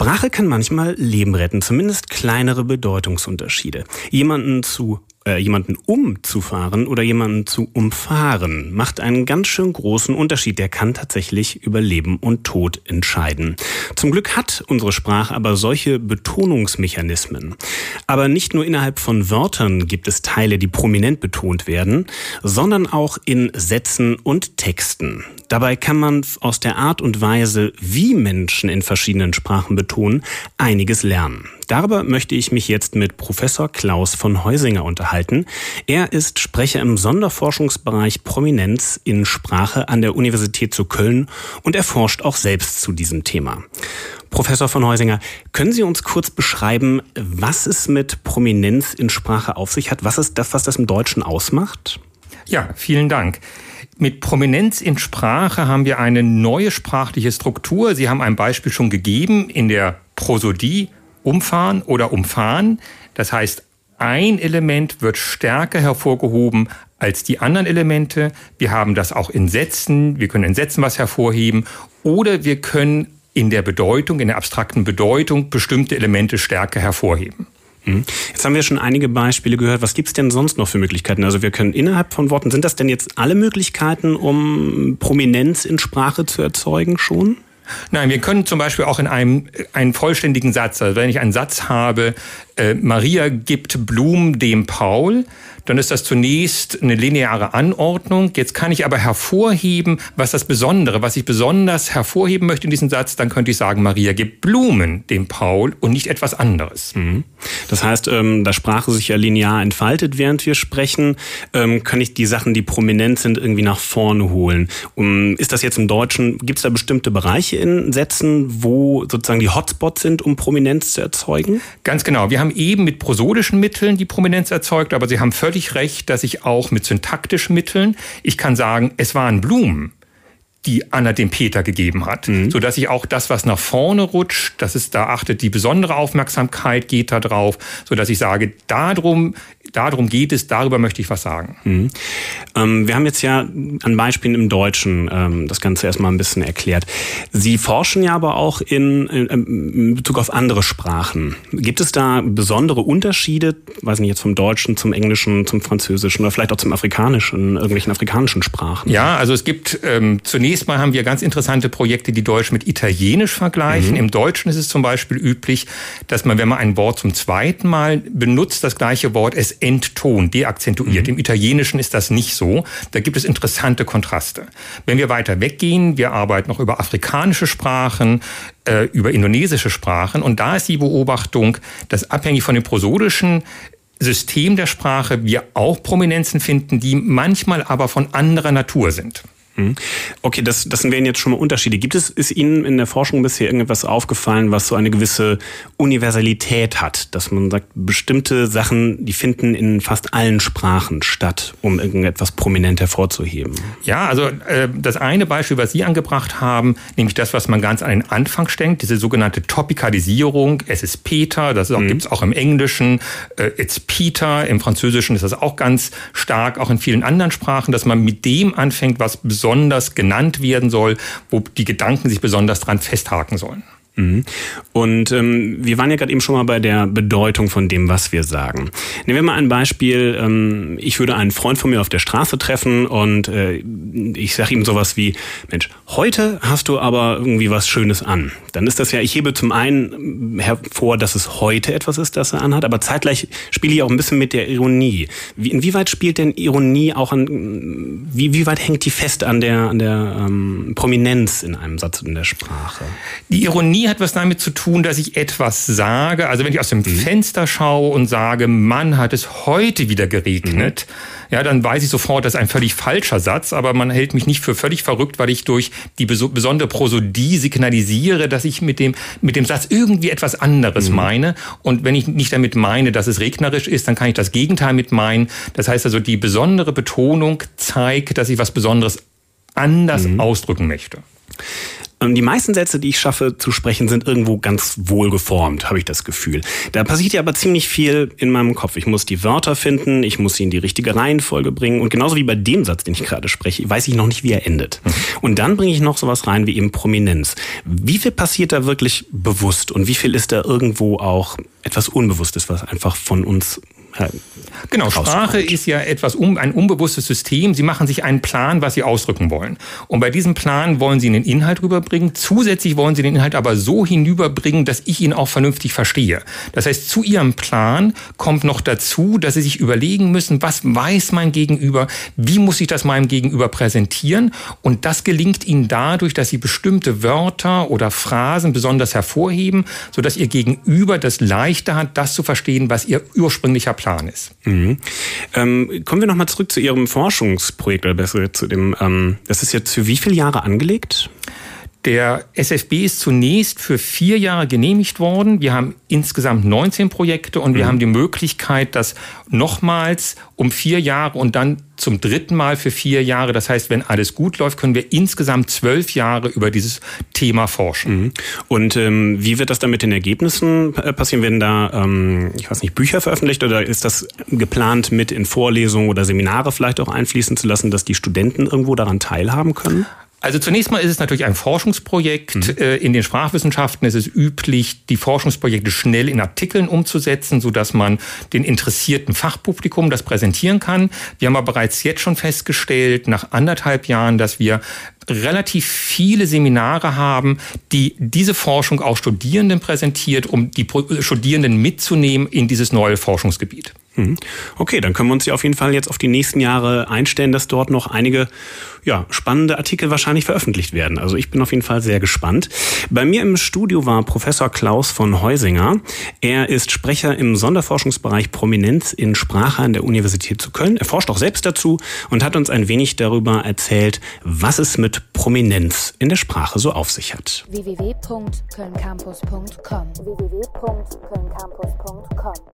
Sprache kann manchmal Leben retten, zumindest kleinere Bedeutungsunterschiede. Jemanden zu äh, jemanden umzufahren oder jemanden zu umfahren macht einen ganz schön großen Unterschied. Der kann tatsächlich über Leben und Tod entscheiden. Zum Glück hat unsere Sprache aber solche Betonungsmechanismen. Aber nicht nur innerhalb von Wörtern gibt es Teile, die prominent betont werden, sondern auch in Sätzen und Texten. Dabei kann man aus der Art und Weise, wie Menschen in verschiedenen Sprachen betonen, einiges lernen. Darüber möchte ich mich jetzt mit Professor Klaus von Heusinger unterhalten. Er ist Sprecher im Sonderforschungsbereich Prominenz in Sprache an der Universität zu Köln und er forscht auch selbst zu diesem Thema. Professor von Heusinger, können Sie uns kurz beschreiben, was es mit Prominenz in Sprache auf sich hat? Was ist das, was das im Deutschen ausmacht? Ja, vielen Dank. Mit Prominenz in Sprache haben wir eine neue sprachliche Struktur. Sie haben ein Beispiel schon gegeben in der Prosodie, umfahren oder umfahren. Das heißt, ein Element wird stärker hervorgehoben als die anderen Elemente. Wir haben das auch in Sätzen. Wir können in Sätzen was hervorheben. Oder wir können in der Bedeutung, in der abstrakten Bedeutung bestimmte Elemente stärker hervorheben. Mhm. Jetzt haben wir schon einige Beispiele gehört. Was gibt es denn sonst noch für Möglichkeiten? Also wir können innerhalb von Worten, sind das denn jetzt alle Möglichkeiten, um Prominenz in Sprache zu erzeugen schon? Nein, wir können zum Beispiel auch in einem einen vollständigen Satz, also wenn ich einen Satz habe, äh, Maria gibt Blumen dem Paul, dann ist das zunächst eine lineare Anordnung. Jetzt kann ich aber hervorheben, was das Besondere, was ich besonders hervorheben möchte in diesem Satz, dann könnte ich sagen, Maria gibt Blumen dem Paul und nicht etwas anderes. Mhm. Das heißt, ähm, da Sprache sich ja linear entfaltet, während wir sprechen, ähm, kann ich die Sachen, die prominent sind, irgendwie nach vorne holen. Um, ist das jetzt im Deutschen, gibt es da bestimmte Bereiche in Sätzen, wo sozusagen die Hotspots sind, um Prominenz zu erzeugen? Ganz genau. Wir haben eben mit prosodischen Mitteln die Prominenz erzeugt, aber Sie haben völlig völlig recht, dass ich auch mit syntaktischen Mitteln, ich kann sagen, es waren Blumen die Anna dem Peter gegeben hat, mhm. so dass ich auch das, was nach vorne rutscht, das ist da achtet die besondere Aufmerksamkeit geht da drauf, so dass ich sage, darum darum geht es, darüber möchte ich was sagen. Mhm. Ähm, wir haben jetzt ja an Beispielen im Deutschen ähm, das Ganze erstmal ein bisschen erklärt. Sie forschen ja aber auch in, in, in, Bezug auf andere Sprachen. Gibt es da besondere Unterschiede, weiß nicht, jetzt vom Deutschen zum Englischen, zum Französischen oder vielleicht auch zum Afrikanischen, irgendwelchen afrikanischen Sprachen? Ja, also es gibt, ähm, zunächst mal haben wir ganz interessante Projekte, die Deutsch mit Italienisch vergleichen. Mhm. Im Deutschen ist es zum Beispiel üblich, dass man, wenn man ein Wort zum zweiten Mal benutzt, das gleiche Wort, es enttont, deakzentuiert. Mhm. Im Italienischen ist das nicht so. Da gibt es interessante Kontraste. Wenn wir weiter weggehen, wir arbeiten noch über afrikanische Sprachen, äh, über indonesische Sprachen und da ist die Beobachtung, dass abhängig von dem prosodischen System der Sprache wir auch Prominenzen finden, die manchmal aber von anderer Natur sind. Mhm. Okay, das, das wären jetzt schon mal Unterschiede. Gibt es, ist Ihnen in der Forschung bisher irgendetwas aufgefallen, was so eine gewisse Universalität hat? Dass man sagt, bestimmte Sachen, die finden in fast allen Sprachen statt, um irgendetwas prominent hervorzuheben? Ja, also äh, das eine Beispiel, was Sie angebracht haben, nämlich das, was man ganz an den Anfang steckt, diese sogenannte Topikalisierung. Es ist Peter, das mhm. gibt es auch im Englischen. Äh, it's Peter, im Französischen ist das auch ganz stark, auch in vielen anderen Sprachen, dass man mit dem anfängt, was besonders besonders genannt werden soll, wo die Gedanken sich besonders dran festhaken sollen. Mhm. Und ähm, wir waren ja gerade eben schon mal bei der Bedeutung von dem, was wir sagen. Nehmen wir mal ein Beispiel. Ähm, ich würde einen Freund von mir auf der Straße treffen und äh, ich sage ihm sowas wie, Mensch, heute hast du aber irgendwie was Schönes an. Dann ist das ja, ich hebe zum einen hervor, dass es heute etwas ist, das er anhat, aber zeitgleich spiele ich auch ein bisschen mit der Ironie. Wie, inwieweit spielt denn Ironie auch an, wie, wie weit hängt die fest an der, an der ähm, Prominenz in einem Satz in der Sprache? Die Ironie hat was damit zu tun, dass ich etwas sage. Also wenn ich aus dem mhm. Fenster schaue und sage, Mann, hat es heute wieder geregnet, mhm. ja, dann weiß ich sofort, das ist ein völlig falscher Satz, aber man hält mich nicht für völlig verrückt, weil ich durch die besondere Prosodie signalisiere, dass ich mit dem, mit dem Satz irgendwie etwas anderes mhm. meine. Und wenn ich nicht damit meine, dass es regnerisch ist, dann kann ich das Gegenteil mit meinen. Das heißt also, die besondere Betonung zeigt, dass ich was Besonderes anders mhm. ausdrücken möchte. Ähm, die meisten Sätze, die ich schaffe zu sprechen, sind irgendwo ganz wohlgeformt, habe ich das Gefühl. Da passiert ja aber ziemlich viel in meinem Kopf. Ich muss die Wörter finden, ich muss sie in die richtige Reihenfolge bringen. Und genauso wie bei dem Satz, den ich gerade spreche, weiß ich noch nicht, wie er endet. Mhm. Und dann bringe ich noch sowas rein wie eben Prominenz. Wie viel passiert da wirklich bewusst und wie viel ist da irgendwo auch etwas Unbewusstes, was einfach von uns Genau, Sprache ist ja etwas um, ein unbewusstes System. Sie machen sich einen Plan, was Sie ausdrücken wollen. Und bei diesem Plan wollen Sie den Inhalt rüberbringen. Zusätzlich wollen Sie den Inhalt aber so hinüberbringen, dass ich ihn auch vernünftig verstehe. Das heißt, zu Ihrem Plan kommt noch dazu, dass Sie sich überlegen müssen, was weiß mein Gegenüber, wie muss ich das meinem Gegenüber präsentieren. Und das gelingt Ihnen dadurch, dass Sie bestimmte Wörter oder Phrasen besonders hervorheben, sodass Ihr Gegenüber das leichter hat, das zu verstehen, was Ihr ursprünglicher Plan ist. Mhm. Ähm, kommen wir nochmal zurück zu Ihrem Forschungsprojekt oder besser zu dem, ähm, das ist jetzt für wie viele Jahre angelegt? Der SFB ist zunächst für vier Jahre genehmigt worden. Wir haben insgesamt 19 Projekte und wir mhm. haben die Möglichkeit, das nochmals um vier Jahre und dann zum dritten Mal für vier Jahre. Das heißt, wenn alles gut läuft, können wir insgesamt zwölf Jahre über dieses Thema forschen. Mhm. Und ähm, wie wird das dann mit den Ergebnissen äh, passieren? Werden da, ähm, ich weiß nicht, Bücher veröffentlicht oder ist das geplant, mit in Vorlesungen oder Seminare vielleicht auch einfließen zu lassen, dass die Studenten irgendwo daran teilhaben können? Also zunächst mal ist es natürlich ein Forschungsprojekt. Mhm. Äh, in den Sprachwissenschaften ist es üblich, die Forschungsprojekte schnell in Artikeln umzusetzen, so dass man den interessierten Fachpublikum das präsentieren kann. Wir haben aber bereits jetzt schon festgestellt, nach anderthalb Jahren, dass wir relativ viele Seminare haben, die diese Forschung auch Studierenden präsentiert, um die Studierenden mitzunehmen in dieses neue Forschungsgebiet. Mhm. Okay, dann können wir uns ja auf jeden Fall jetzt auf die nächsten Jahre einstellen, dass dort noch einige ja, spannende Artikel wahrscheinlich veröffentlicht werden. Also ich bin auf jeden Fall sehr gespannt. Bei mir im Studio war Professor Klaus von Heusinger. Er ist Sprecher im Sonderforschungsbereich Prominenz in Sprache an der Universität zu Köln. Er forscht auch selbst dazu und hat uns ein wenig darüber erzählt, was es mit Prominenz in der Sprache so auf sich hat. www.kölncampus.com www